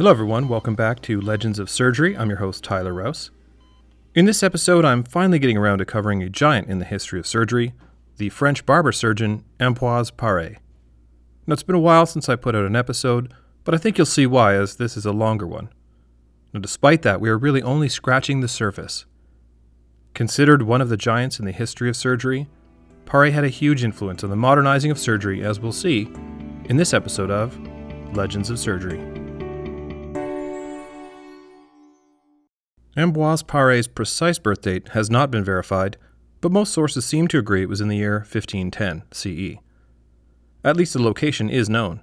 Hello, everyone. Welcome back to Legends of Surgery. I'm your host, Tyler Rouse. In this episode, I'm finally getting around to covering a giant in the history of surgery, the French barber surgeon Ambroise Paré. Now, it's been a while since I put out an episode, but I think you'll see why, as this is a longer one. Now, despite that, we are really only scratching the surface. Considered one of the giants in the history of surgery, Paré had a huge influence on the modernizing of surgery, as we'll see in this episode of Legends of Surgery. Ambroise Paré's precise birth date has not been verified, but most sources seem to agree it was in the year 1510 CE. At least the location is known.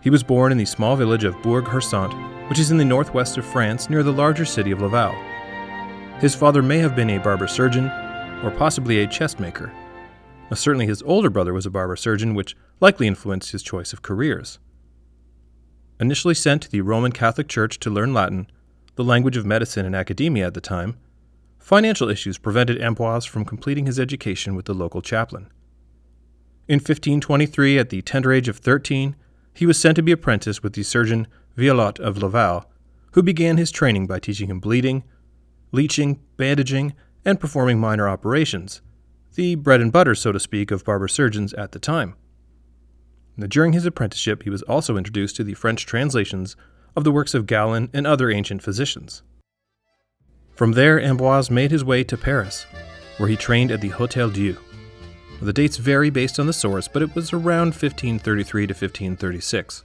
He was born in the small village of Bourg Hersent, which is in the northwest of France near the larger city of Laval. His father may have been a barber surgeon, or possibly a chest maker. Certainly his older brother was a barber surgeon, which likely influenced his choice of careers. Initially sent to the Roman Catholic Church to learn Latin, the language of medicine and academia at the time, financial issues prevented Ambroise from completing his education with the local chaplain. In 1523, at the tender age of 13, he was sent to be apprenticed with the surgeon Vialot of Laval, who began his training by teaching him bleeding, leeching, bandaging, and performing minor operations, the bread and butter, so to speak, of barber surgeons at the time. Now, during his apprenticeship, he was also introduced to the French translations of the works of Galen and other ancient physicians. From there, Ambroise made his way to Paris, where he trained at the Hotel Dieu. The dates vary based on the source, but it was around 1533 to 1536.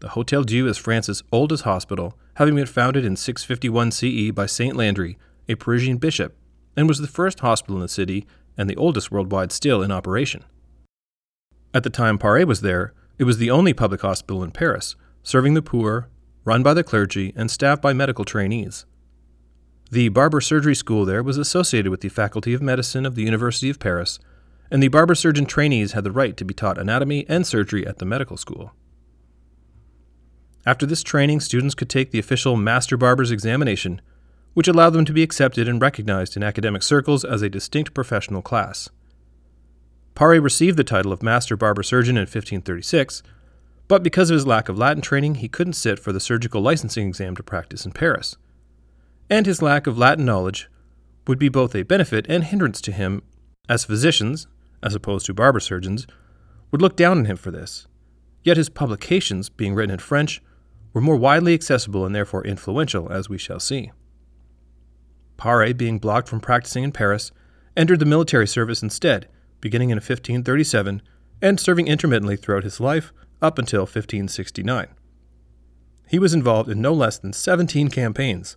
The Hotel Dieu is France's oldest hospital, having been founded in 651 CE by Saint Landry, a Parisian bishop, and was the first hospital in the city and the oldest worldwide still in operation. At the time Paré was there, it was the only public hospital in Paris, serving the poor, run by the clergy, and staffed by medical trainees. The barber surgery school there was associated with the Faculty of Medicine of the University of Paris, and the barber surgeon trainees had the right to be taught anatomy and surgery at the medical school. After this training, students could take the official Master Barber's examination, which allowed them to be accepted and recognized in academic circles as a distinct professional class. Paré received the title of Master Barber Surgeon in 1536 but because of his lack of Latin training, he couldn't sit for the surgical licensing exam to practice in Paris. And his lack of Latin knowledge would be both a benefit and hindrance to him, as physicians, as opposed to barber surgeons, would look down on him for this. Yet his publications, being written in French, were more widely accessible and therefore influential, as we shall see. Paré, being blocked from practicing in Paris, entered the military service instead, beginning in 1537 and serving intermittently throughout his life up until 1569. He was involved in no less than 17 campaigns,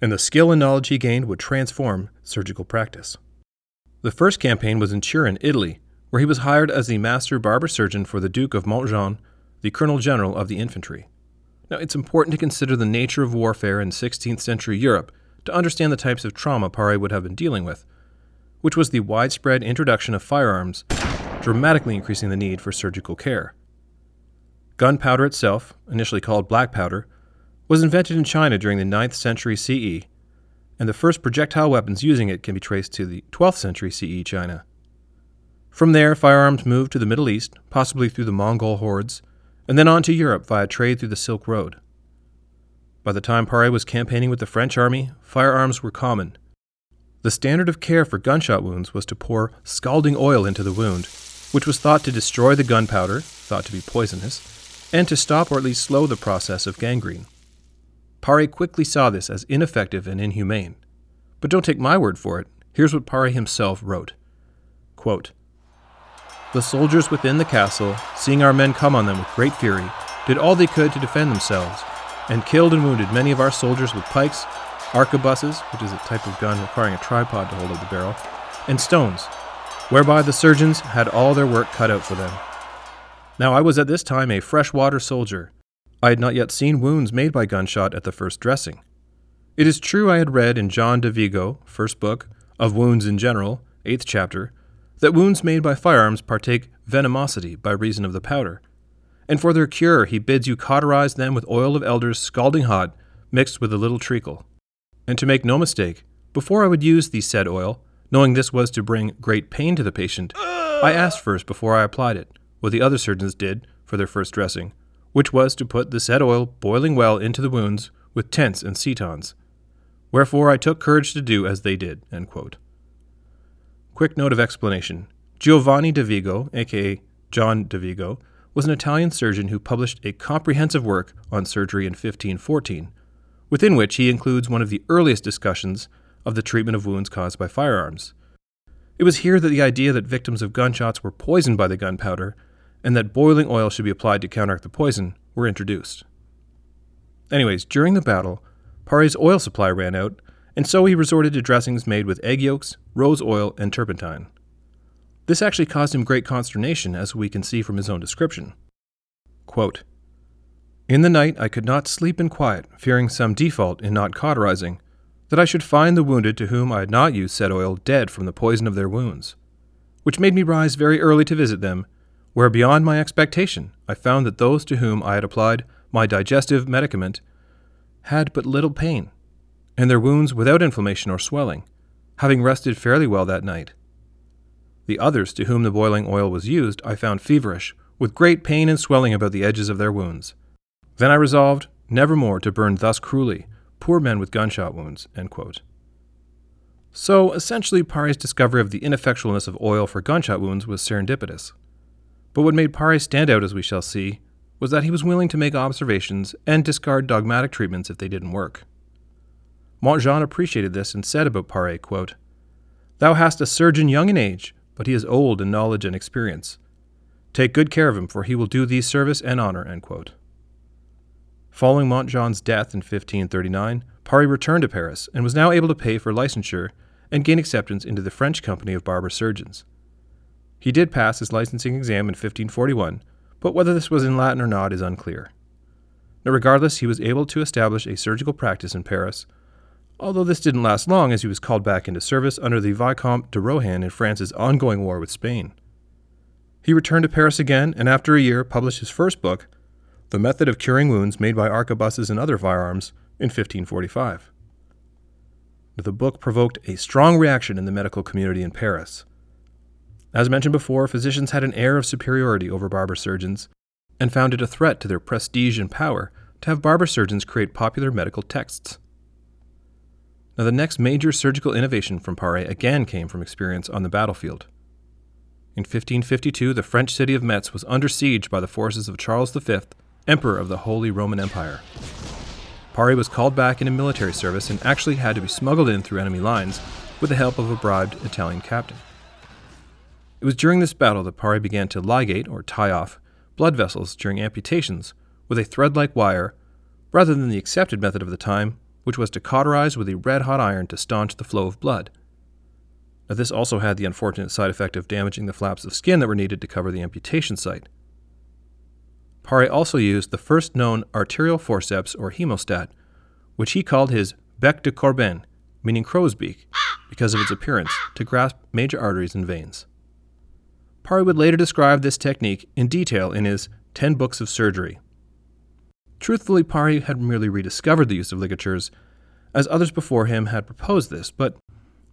and the skill and knowledge he gained would transform surgical practice. The first campaign was in Turin, Italy, where he was hired as the master barber surgeon for the Duke of Montjean, the colonel general of the infantry. Now, it's important to consider the nature of warfare in 16th century Europe to understand the types of trauma Paré would have been dealing with, which was the widespread introduction of firearms, dramatically increasing the need for surgical care. Gunpowder itself, initially called black powder, was invented in China during the 9th century CE, and the first projectile weapons using it can be traced to the 12th century CE China. From there, firearms moved to the Middle East, possibly through the Mongol hordes, and then on to Europe via trade through the Silk Road. By the time Paré was campaigning with the French army, firearms were common. The standard of care for gunshot wounds was to pour scalding oil into the wound, which was thought to destroy the gunpowder, thought to be poisonous, and to stop or at least slow the process of gangrene. Paré quickly saw this as ineffective and inhumane. But don't take my word for it. Here's what Paré himself wrote Quote, The soldiers within the castle, seeing our men come on them with great fury, did all they could to defend themselves, and killed and wounded many of our soldiers with pikes, arquebuses, which is a type of gun requiring a tripod to hold up the barrel, and stones, whereby the surgeons had all their work cut out for them. Now, I was at this time a freshwater soldier. I had not yet seen wounds made by gunshot at the first dressing. It is true I had read in John de Vigo, first book, of Wounds in General, eighth chapter, that wounds made by firearms partake venomosity by reason of the powder. And for their cure, he bids you cauterize them with oil of elders scalding hot, mixed with a little treacle. And to make no mistake, before I would use the said oil, knowing this was to bring great pain to the patient, I asked first before I applied it what the other surgeons did for their first dressing, which was to put the said oil boiling well into the wounds with tents and setons. Wherefore I took courage to do as they did. Quick note of explanation Giovanni de Vigo, aka John de Vigo, was an Italian surgeon who published a comprehensive work on surgery in 1514, within which he includes one of the earliest discussions of the treatment of wounds caused by firearms. It was here that the idea that victims of gunshots were poisoned by the gunpowder and that boiling oil should be applied to counteract the poison were introduced. Anyways, during the battle, Pare's oil supply ran out, and so he resorted to dressings made with egg yolks, rose oil, and turpentine. This actually caused him great consternation, as we can see from his own description. Quote, in the night I could not sleep in quiet, fearing some default in not cauterizing, that I should find the wounded to whom I had not used said oil dead from the poison of their wounds, which made me rise very early to visit them, where beyond my expectation I found that those to whom I had applied my digestive medicament had but little pain, and their wounds without inflammation or swelling, having rested fairly well that night. The others to whom the boiling oil was used I found feverish, with great pain and swelling about the edges of their wounds. Then I resolved never more to burn thus cruelly poor men with gunshot wounds. So, essentially, Pare's discovery of the ineffectualness of oil for gunshot wounds was serendipitous. But what made Pare stand out, as we shall see, was that he was willing to make observations and discard dogmatic treatments if they didn't work. Montjean appreciated this and said about Pare, quote, Thou hast a surgeon young in age, but he is old in knowledge and experience. Take good care of him, for he will do thee service and honor. Following Montjean's death in 1539, Pare returned to Paris and was now able to pay for licensure and gain acceptance into the French Company of Barber Surgeons. He did pass his licensing exam in 1541, but whether this was in Latin or not is unclear. Now, regardless, he was able to establish a surgical practice in Paris, although this didn't last long as he was called back into service under the Vicomte de Rohan in France's ongoing war with Spain. He returned to Paris again and after a year published his first book, The Method of Curing Wounds Made by Arquebuses and Other Firearms, in 1545. The book provoked a strong reaction in the medical community in Paris. As mentioned before, physicians had an air of superiority over barber surgeons and found it a threat to their prestige and power to have barber surgeons create popular medical texts. Now, the next major surgical innovation from Pare again came from experience on the battlefield. In 1552, the French city of Metz was under siege by the forces of Charles V, Emperor of the Holy Roman Empire. Pare was called back into military service and actually had to be smuggled in through enemy lines with the help of a bribed Italian captain. It was during this battle that Pare began to ligate, or tie off, blood vessels during amputations with a thread like wire, rather than the accepted method of the time, which was to cauterize with a red hot iron to staunch the flow of blood. Now, this also had the unfortunate side effect of damaging the flaps of skin that were needed to cover the amputation site. Pare also used the first known arterial forceps or hemostat, which he called his bec de Corbin, meaning crow's beak, because of its appearance, to grasp major arteries and veins. Pare would later describe this technique in detail in his Ten Books of Surgery. Truthfully, Pare had merely rediscovered the use of ligatures, as others before him had proposed this, but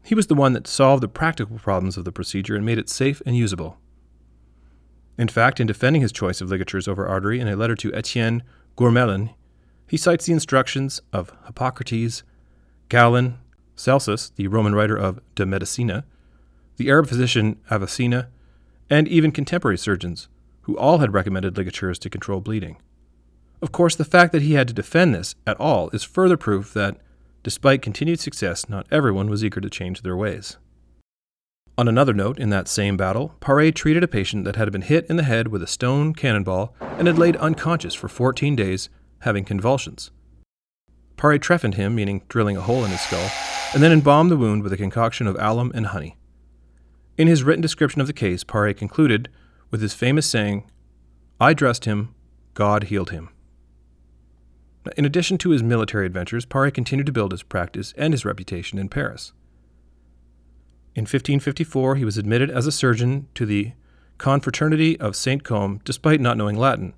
he was the one that solved the practical problems of the procedure and made it safe and usable. In fact, in defending his choice of ligatures over cautery in a letter to Etienne Gourmelen, he cites the instructions of Hippocrates, Galen, Celsus, the Roman writer of De Medicina, the Arab physician Avicenna, and even contemporary surgeons, who all had recommended ligatures to control bleeding. Of course, the fact that he had to defend this at all is further proof that, despite continued success, not everyone was eager to change their ways. On another note, in that same battle, Pare treated a patient that had been hit in the head with a stone cannonball and had laid unconscious for 14 days, having convulsions. Pare trephined him, meaning drilling a hole in his skull, and then embalmed the wound with a concoction of alum and honey. In his written description of the case, Pare concluded with his famous saying, I dressed him, God healed him. In addition to his military adventures, Pare continued to build his practice and his reputation in Paris. In 1554, he was admitted as a surgeon to the Confraternity of St. Combe despite not knowing Latin.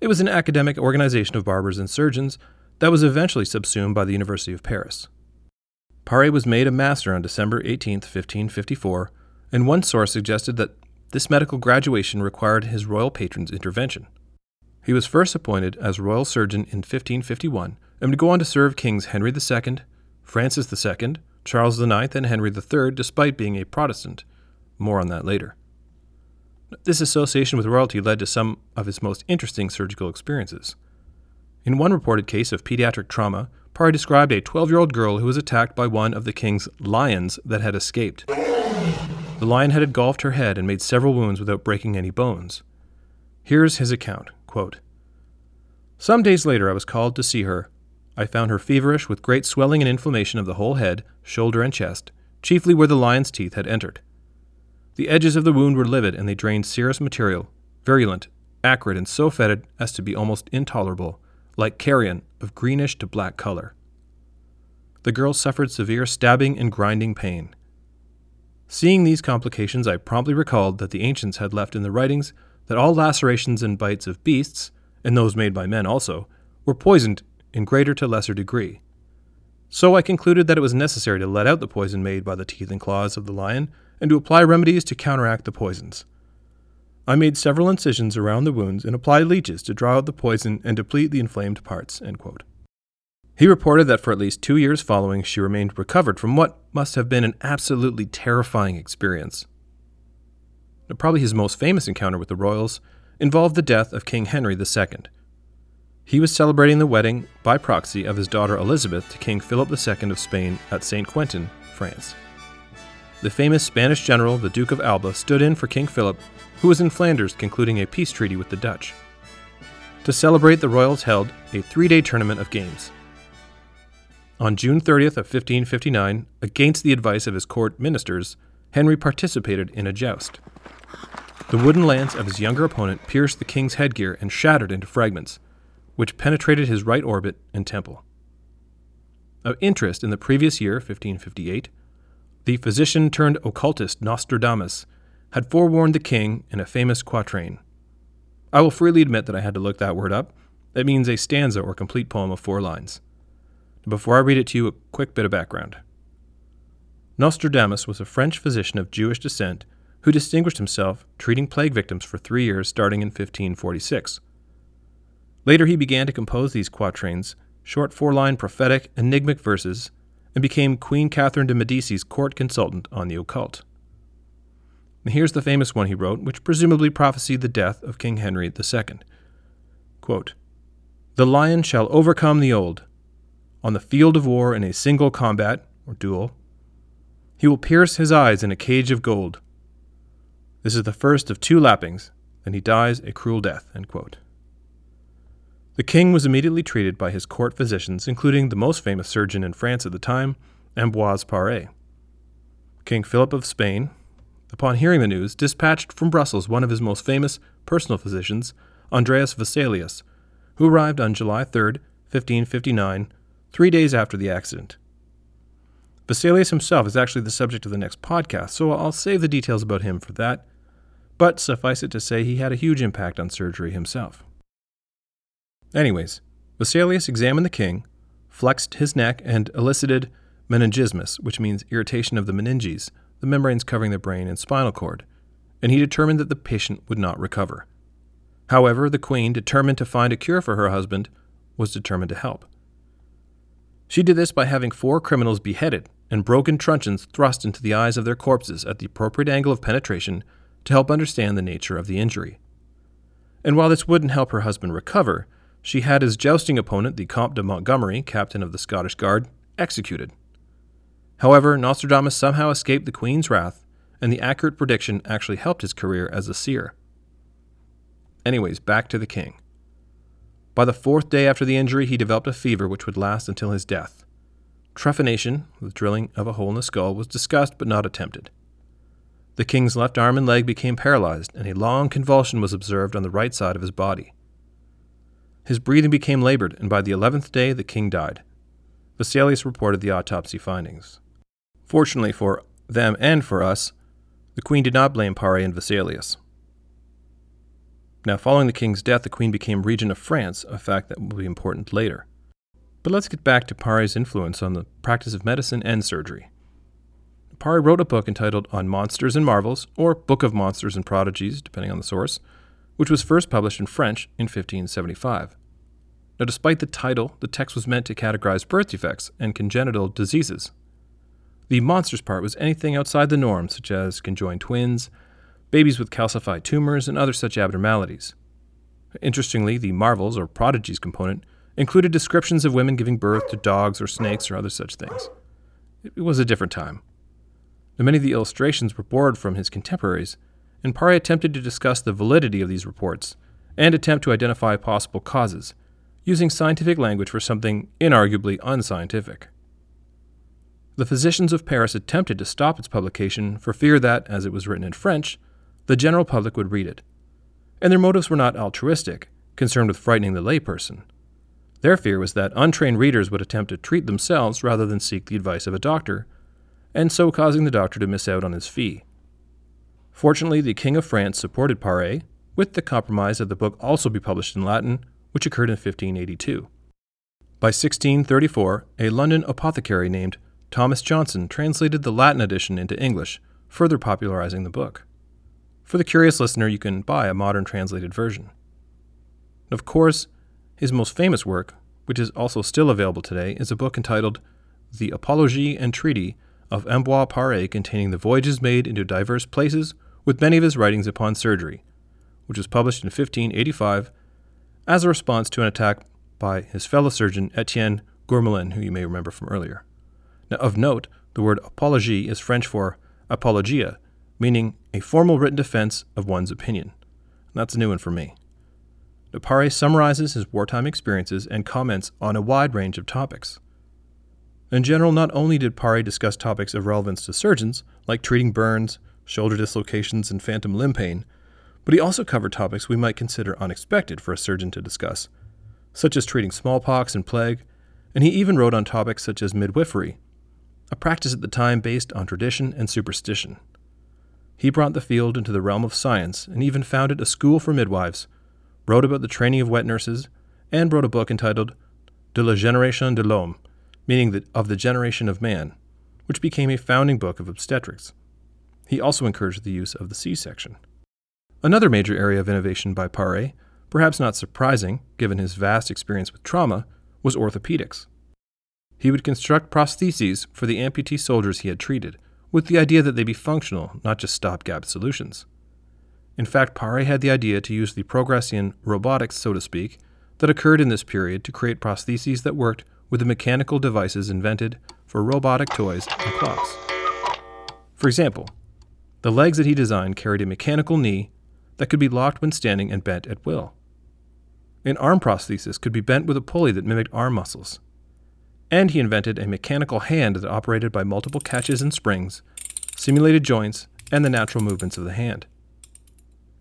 It was an academic organization of barbers and surgeons that was eventually subsumed by the University of Paris. Pare was made a master on December 18, 1554, and one source suggested that this medical graduation required his royal patron's intervention. He was first appointed as royal surgeon in 1551 and would go on to serve kings Henry II, Francis II, Charles IX, and Henry III, despite being a Protestant. More on that later. This association with royalty led to some of his most interesting surgical experiences. In one reported case of pediatric trauma, Paré described a 12 year old girl who was attacked by one of the king's lions that had escaped. The lion had engulfed her head and made several wounds without breaking any bones. Here's his account quote, Some days later, I was called to see her. I found her feverish with great swelling and inflammation of the whole head, shoulder, and chest, chiefly where the lion's teeth had entered. The edges of the wound were livid and they drained serous material, virulent, acrid, and so fetid as to be almost intolerable like carrion, of greenish to black color. The girl suffered severe stabbing and grinding pain. Seeing these complications, I promptly recalled that the ancients had left in the writings that all lacerations and bites of beasts, and those made by men also, were poisoned in greater to lesser degree. So I concluded that it was necessary to let out the poison made by the teeth and claws of the lion and to apply remedies to counteract the poisons. I made several incisions around the wounds and applied leeches to draw out the poison and deplete the inflamed parts. He reported that for at least two years following, she remained recovered from what must have been an absolutely terrifying experience. Probably his most famous encounter with the royals involved the death of King Henry II. He was celebrating the wedding, by proxy, of his daughter Elizabeth to King Philip II of Spain at St. Quentin, France. The famous Spanish general, the Duke of Alba, stood in for King Philip who was in Flanders concluding a peace treaty with the Dutch. To celebrate, the royals held a three day tournament of games. On June 30th of 1559, against the advice of his court ministers, Henry participated in a joust. The wooden lance of his younger opponent pierced the king's headgear and shattered into fragments, which penetrated his right orbit and temple. Of interest in the previous year, 1558, the physician turned occultist Nostradamus had forewarned the king in a famous quatrain. I will freely admit that I had to look that word up. It means a stanza or complete poem of four lines. Before I read it to you, a quick bit of background. Nostradamus was a French physician of Jewish descent who distinguished himself treating plague victims for three years starting in 1546. Later, he began to compose these quatrains, short four line prophetic, enigmatic verses, and became Queen Catherine de' Medici's court consultant on the occult. Here's the famous one he wrote, which presumably prophesied the death of King Henry II. Quote, the lion shall overcome the old. On the field of war in a single combat, or duel, he will pierce his eyes in a cage of gold. This is the first of two lappings, then he dies a cruel death. The king was immediately treated by his court physicians, including the most famous surgeon in France at the time, Ambroise Paré. King Philip of Spain, upon hearing the news, dispatched from Brussels one of his most famous personal physicians, Andreas Vesalius, who arrived on July 3, 1559, three days after the accident. Vesalius himself is actually the subject of the next podcast, so I'll save the details about him for that, but suffice it to say he had a huge impact on surgery himself. Anyways, Vesalius examined the king, flexed his neck, and elicited meningismus, which means irritation of the meninges, the membranes covering the brain and spinal cord, and he determined that the patient would not recover. However, the queen, determined to find a cure for her husband, was determined to help. She did this by having four criminals beheaded and broken truncheons thrust into the eyes of their corpses at the appropriate angle of penetration to help understand the nature of the injury. And while this wouldn't help her husband recover, she had his jousting opponent, the Comte de Montgomery, captain of the Scottish Guard, executed. However, Nostradamus somehow escaped the queen's wrath, and the accurate prediction actually helped his career as a seer. Anyways, back to the king. By the fourth day after the injury, he developed a fever which would last until his death. Trephination, the drilling of a hole in the skull, was discussed but not attempted. The king's left arm and leg became paralyzed, and a long convulsion was observed on the right side of his body. His breathing became labored, and by the eleventh day the king died. Vesalius reported the autopsy findings. Fortunately for them and for us, the queen did not blame Paré and Vesalius. Now, following the king's death, the queen became regent of France, a fact that will be important later. But let's get back to Paré's influence on the practice of medicine and surgery. Paré wrote a book entitled On Monsters and Marvels, or Book of Monsters and Prodigies, depending on the source, which was first published in French in 1575. Now, despite the title, the text was meant to categorize birth defects and congenital diseases. The monsters part was anything outside the norm, such as conjoined twins, babies with calcified tumors, and other such abnormalities. Interestingly, the marvels or prodigies component included descriptions of women giving birth to dogs or snakes or other such things. It was a different time. Now, many of the illustrations were borrowed from his contemporaries, and Paré attempted to discuss the validity of these reports and attempt to identify possible causes, using scientific language for something inarguably unscientific. The physicians of Paris attempted to stop its publication for fear that, as it was written in French, the general public would read it. And their motives were not altruistic, concerned with frightening the layperson. Their fear was that untrained readers would attempt to treat themselves rather than seek the advice of a doctor, and so causing the doctor to miss out on his fee. Fortunately, the King of France supported Paré, with the compromise that the book also be published in Latin, which occurred in 1582. By 1634, a London apothecary named Thomas Johnson translated the Latin edition into English, further popularizing the book. For the curious listener, you can buy a modern translated version. Of course, his most famous work, which is also still available today, is a book entitled The Apologie and Treaty of Ambroise Paré containing the voyages made into diverse places with many of his writings upon surgery, which was published in 1585 as a response to an attack by his fellow surgeon Etienne Gourmelen, who you may remember from earlier. Now, of note, the word apologie is French for apologia, meaning a formal written defense of one's opinion. That's a new one for me. Paré summarizes his wartime experiences and comments on a wide range of topics. In general, not only did Paré discuss topics of relevance to surgeons, like treating burns, shoulder dislocations, and phantom limb pain, but he also covered topics we might consider unexpected for a surgeon to discuss, such as treating smallpox and plague, and he even wrote on topics such as midwifery, a practice at the time based on tradition and superstition. He brought the field into the realm of science and even founded a school for midwives, wrote about the training of wet nurses, and wrote a book entitled De la Génération de l'Homme, meaning the, of the generation of man, which became a founding book of obstetrics. He also encouraged the use of the C section. Another major area of innovation by Paré, perhaps not surprising given his vast experience with trauma, was orthopedics. He would construct prostheses for the amputee soldiers he had treated, with the idea that they be functional, not just stopgap solutions. In fact, Paré had the idea to use the progression in robotics, so to speak, that occurred in this period to create prostheses that worked with the mechanical devices invented for robotic toys and clocks. For example, the legs that he designed carried a mechanical knee that could be locked when standing and bent at will. An arm prosthesis could be bent with a pulley that mimicked arm muscles, and he invented a mechanical hand that operated by multiple catches and springs, simulated joints, and the natural movements of the hand.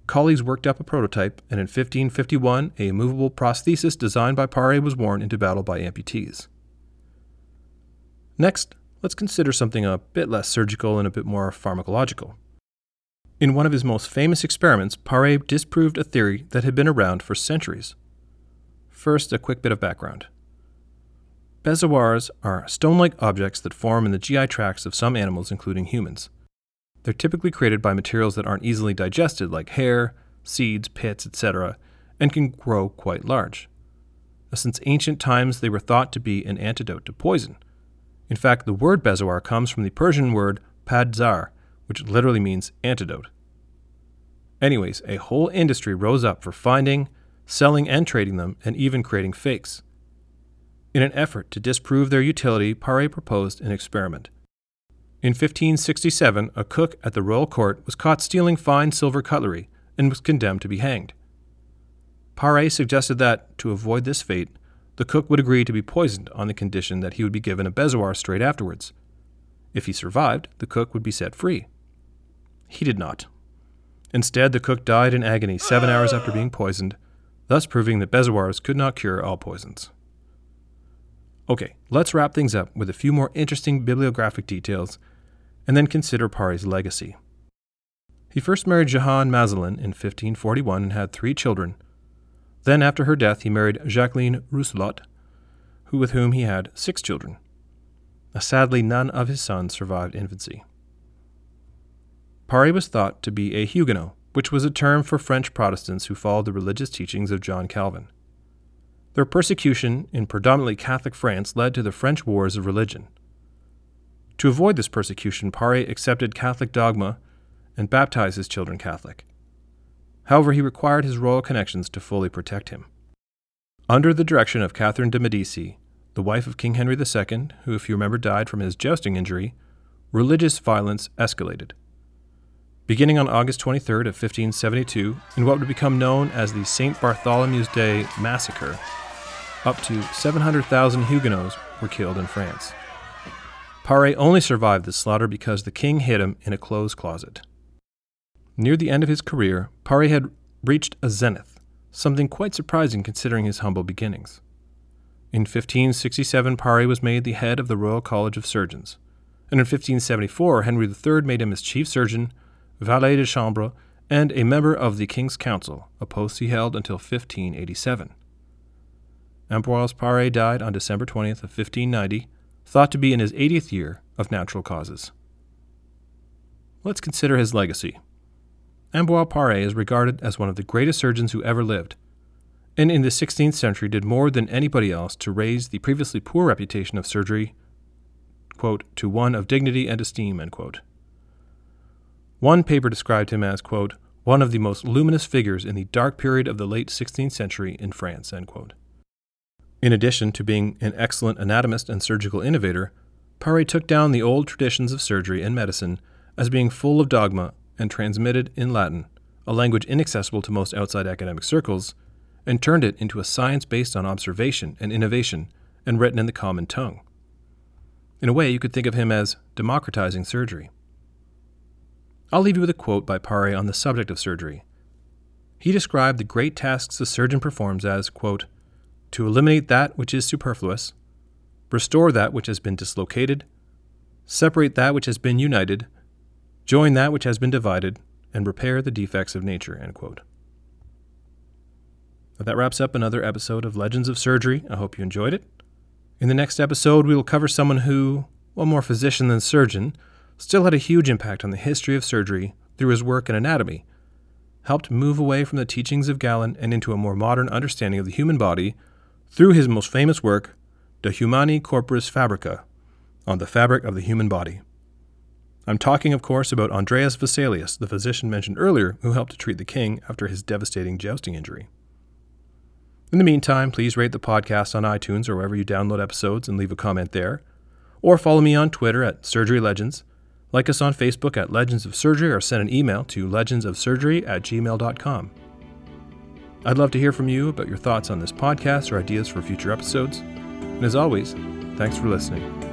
Colleagues worked up a prototype, and in 1551, a movable prosthesis designed by Paré was worn into battle by amputees. Next, let's consider something a bit less surgical and a bit more pharmacological. In one of his most famous experiments, Paré disproved a theory that had been around for centuries. First, a quick bit of background. Bezoars are stone like objects that form in the GI tracts of some animals, including humans. They're typically created by materials that aren't easily digested, like hair, seeds, pits, etc., and can grow quite large. Since ancient times, they were thought to be an antidote to poison. In fact, the word bezoar comes from the Persian word padzar, which literally means antidote. Anyways, a whole industry rose up for finding, selling, and trading them, and even creating fakes. In an effort to disprove their utility, Paré proposed an experiment. In 1567, a cook at the royal court was caught stealing fine silver cutlery and was condemned to be hanged. Paré suggested that, to avoid this fate, the cook would agree to be poisoned on the condition that he would be given a bezoar straight afterwards. If he survived, the cook would be set free. He did not. Instead, the cook died in agony seven hours after being poisoned, thus proving that bezoars could not cure all poisons. Okay, let's wrap things up with a few more interesting bibliographic details and then consider Paré's legacy. He first married Jehanne Mazelin in 1541 and had three children. Then, after her death, he married Jacqueline Rousselet, who, with whom he had six children. Sadly, none of his sons survived infancy. Paré was thought to be a Huguenot, which was a term for French Protestants who followed the religious teachings of John Calvin. Their persecution in predominantly Catholic France led to the French Wars of Religion. To avoid this persecution, Paré accepted Catholic dogma and baptized his children Catholic. However, he required his royal connections to fully protect him. Under the direction of Catherine de' Medici, the wife of King Henry II, who, if you remember, died from his jousting injury, religious violence escalated. Beginning on August 23rd of 1572, in what would become known as the St. Bartholomew's Day Massacre, up to 700,000 Huguenots were killed in France. Paré only survived this slaughter because the king hid him in a clothes closet. Near the end of his career, Paré had reached a zenith, something quite surprising considering his humble beginnings. In 1567, Paré was made the head of the Royal College of Surgeons, and in 1574, Henry III made him his chief surgeon, valet de chambre, and a member of the King's Council, a post he held until 1587. Ambroise Paré died on December 20th of 1590 thought to be in his 80th year of natural causes. Let's consider his legacy. Ambroise Paré is regarded as one of the greatest surgeons who ever lived, and in the 16th century did more than anybody else to raise the previously poor reputation of surgery quote, to one of dignity and esteem. One paper described him as quote, one of the most luminous figures in the dark period of the late 16th century in France. In addition to being an excellent anatomist and surgical innovator, Paré took down the old traditions of surgery and medicine as being full of dogma and transmitted in Latin, a language inaccessible to most outside academic circles, and turned it into a science based on observation and innovation and written in the common tongue. In a way, you could think of him as democratizing surgery. I'll leave you with a quote by Paré on the subject of surgery. He described the great tasks a surgeon performs as, quote, to eliminate that which is superfluous, restore that which has been dislocated, separate that which has been united, join that which has been divided, and repair the defects of nature. That wraps up another episode of Legends of Surgery. I hope you enjoyed it. In the next episode, we will cover someone who, while more physician than surgeon, still had a huge impact on the history of surgery through his work in anatomy, helped move away from the teachings of Galen and into a more modern understanding of the human body through his most famous work, De Humani Corporis Fabrica, on the fabric of the human body. I'm talking, of course, about Andreas Vesalius, the physician mentioned earlier who helped to treat the king after his devastating jousting injury. In the meantime, please rate the podcast on iTunes or wherever you download episodes and leave a comment there. Or follow me on Twitter at Surgery Legends, like us on Facebook at Legends of Surgery, or send an email to legendsofsurgery at gmail.com. I'd love to hear from you about your thoughts on this podcast or ideas for future episodes. And as always, thanks for listening.